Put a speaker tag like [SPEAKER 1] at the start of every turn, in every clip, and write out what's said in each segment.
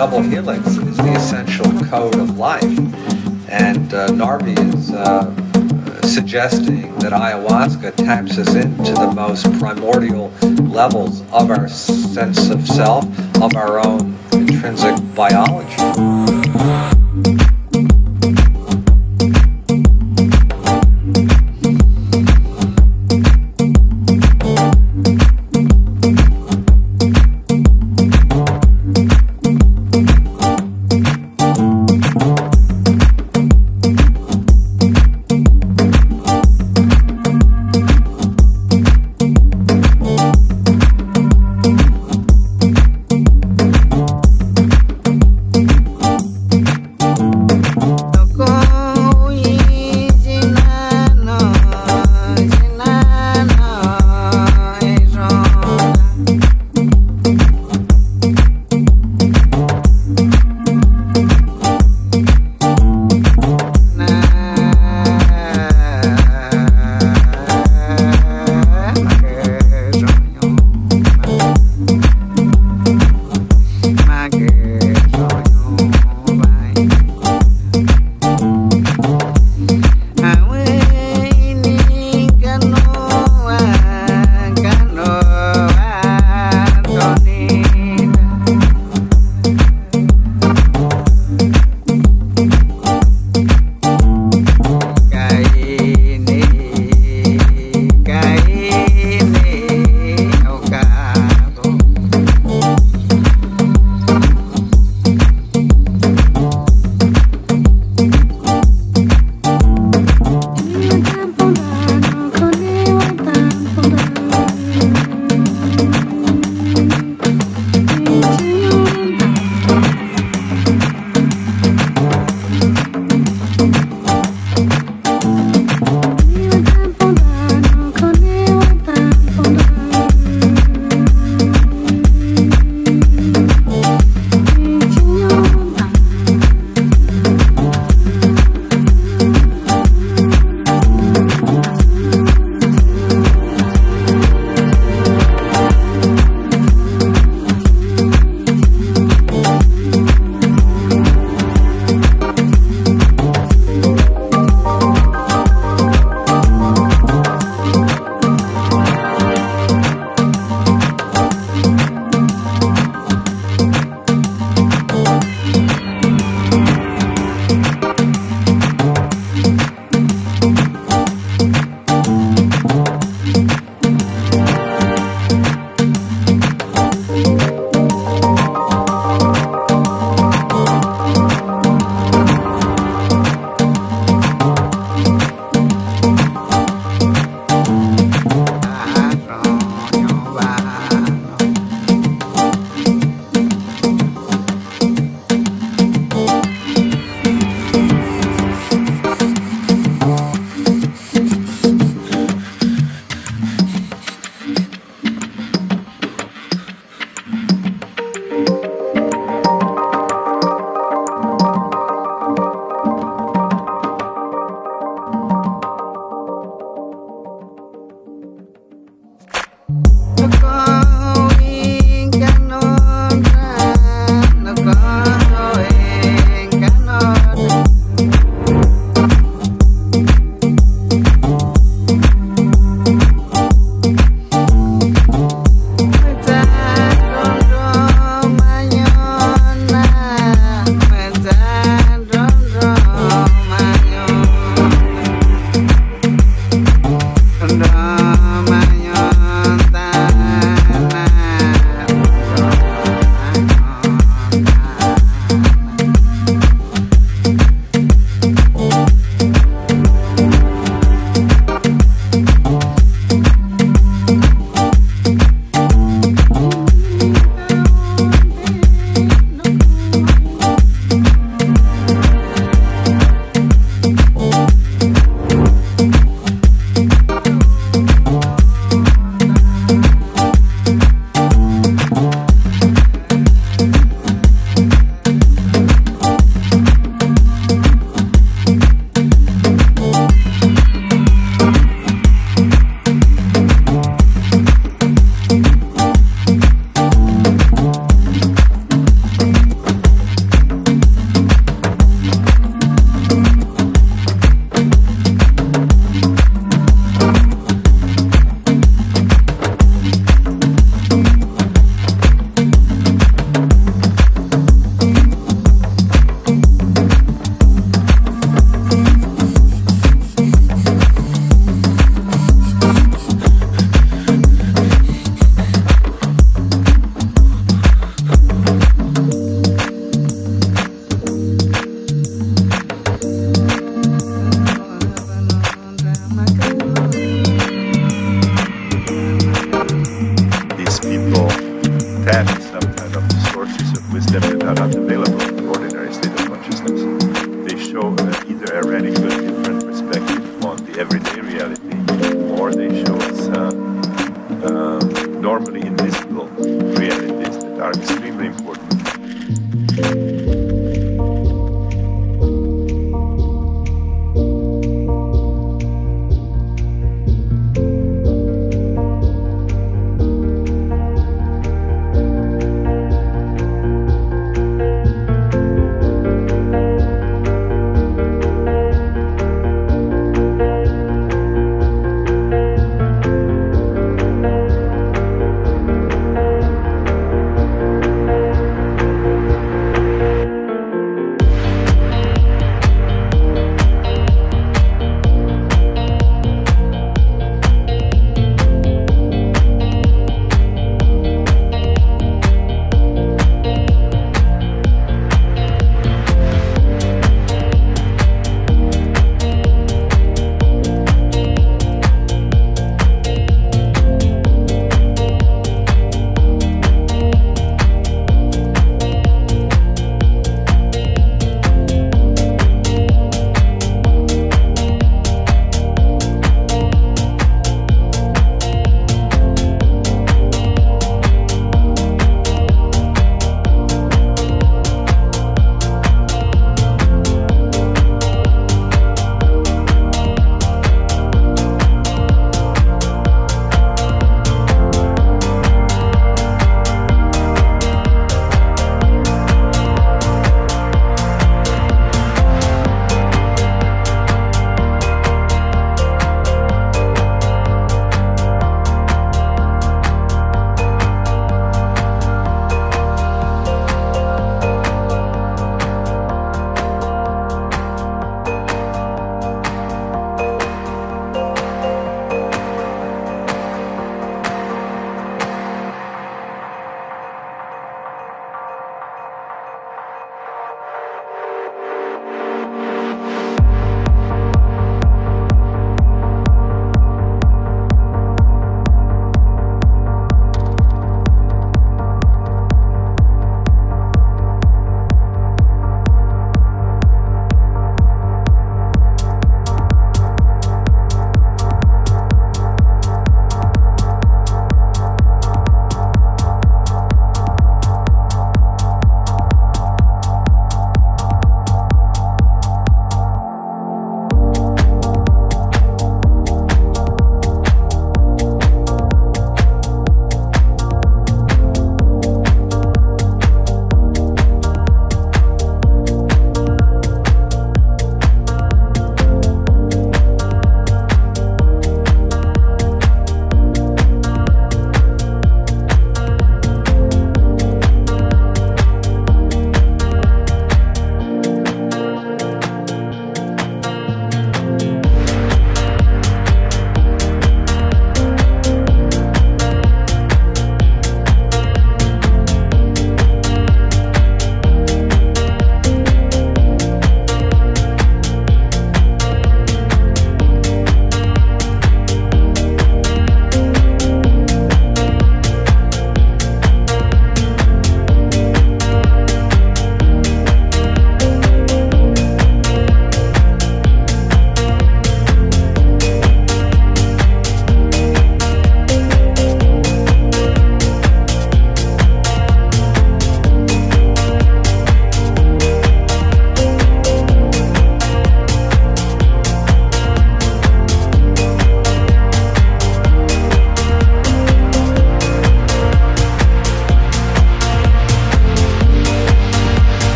[SPEAKER 1] double helix is the essential code of life. And uh, Narby is uh, suggesting that ayahuasca taps us into the most primordial levels of our sense of self, of our own intrinsic biology.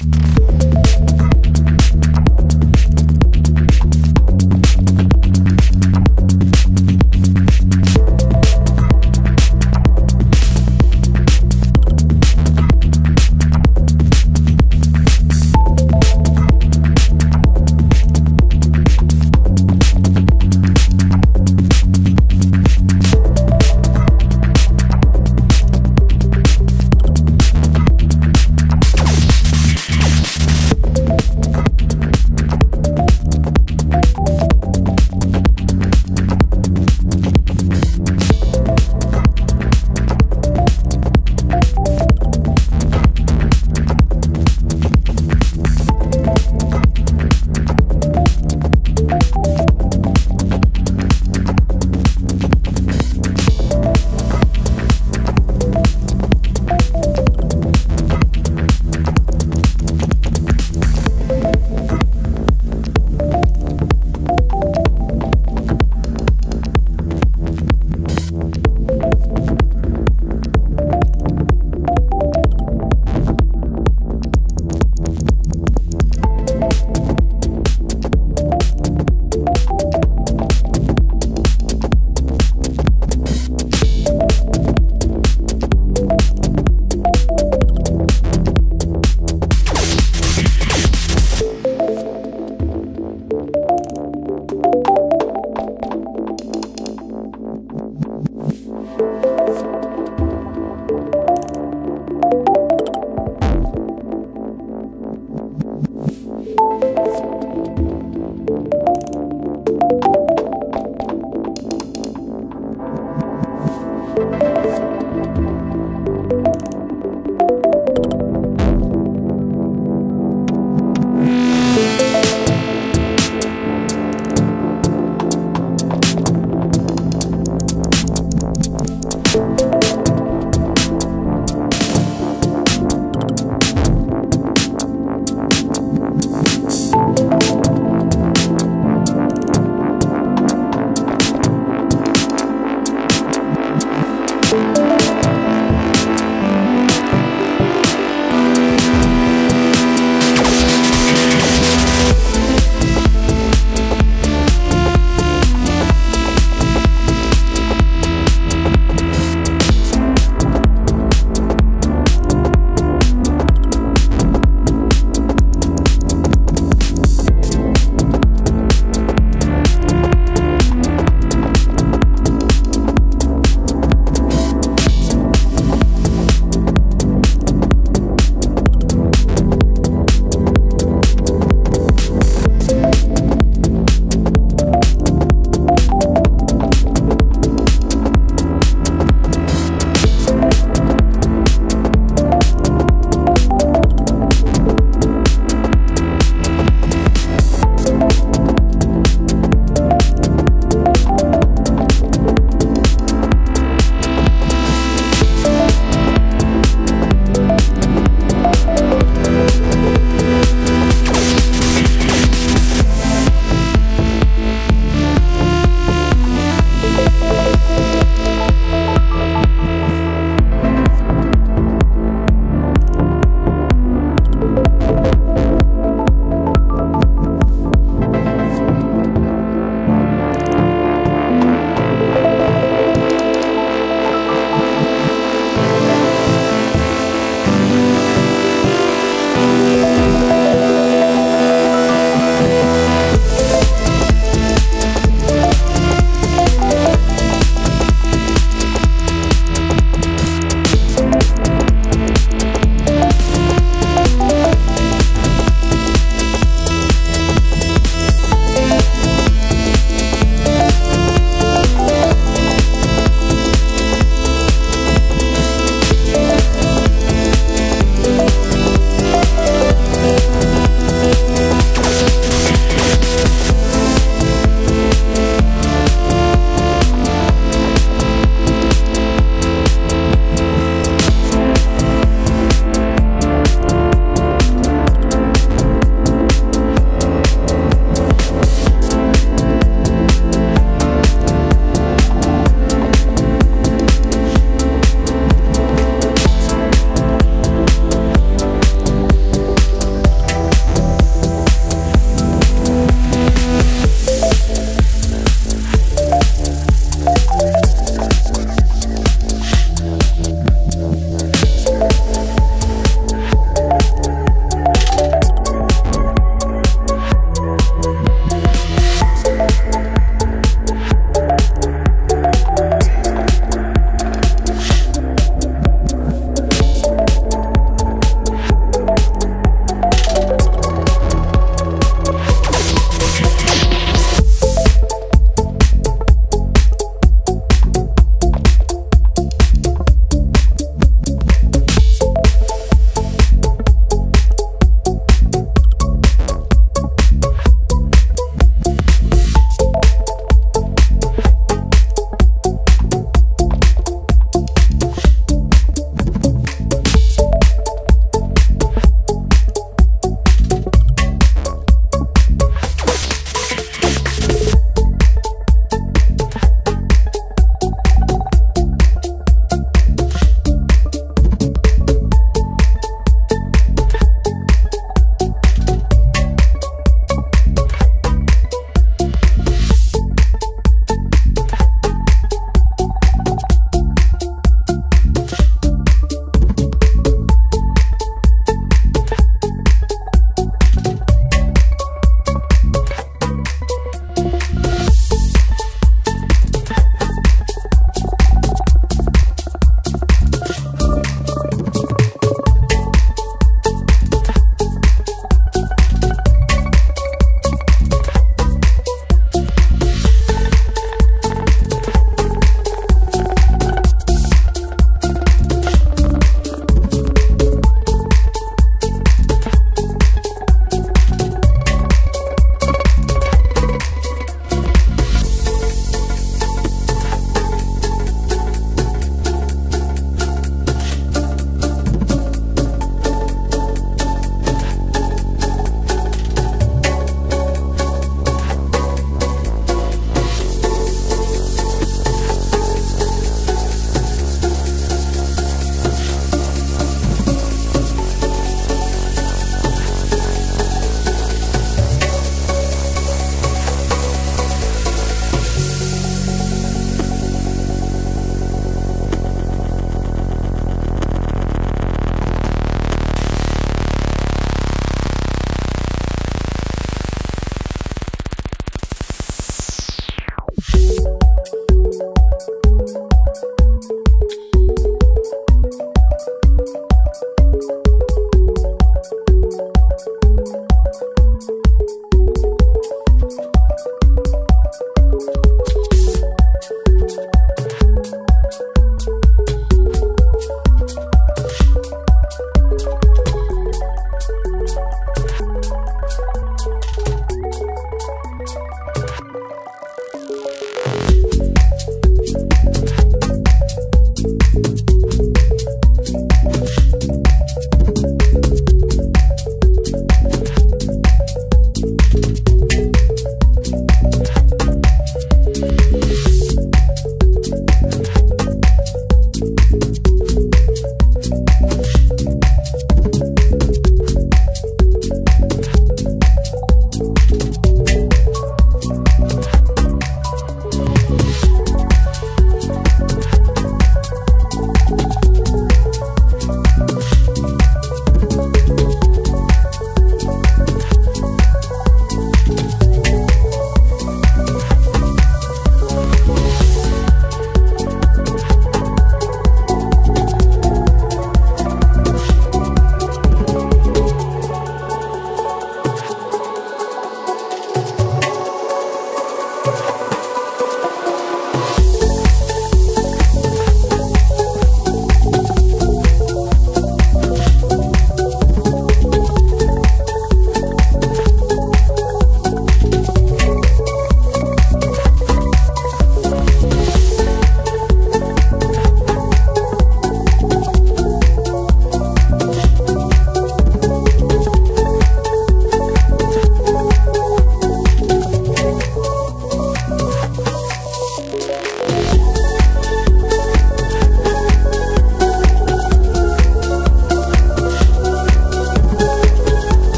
[SPEAKER 2] you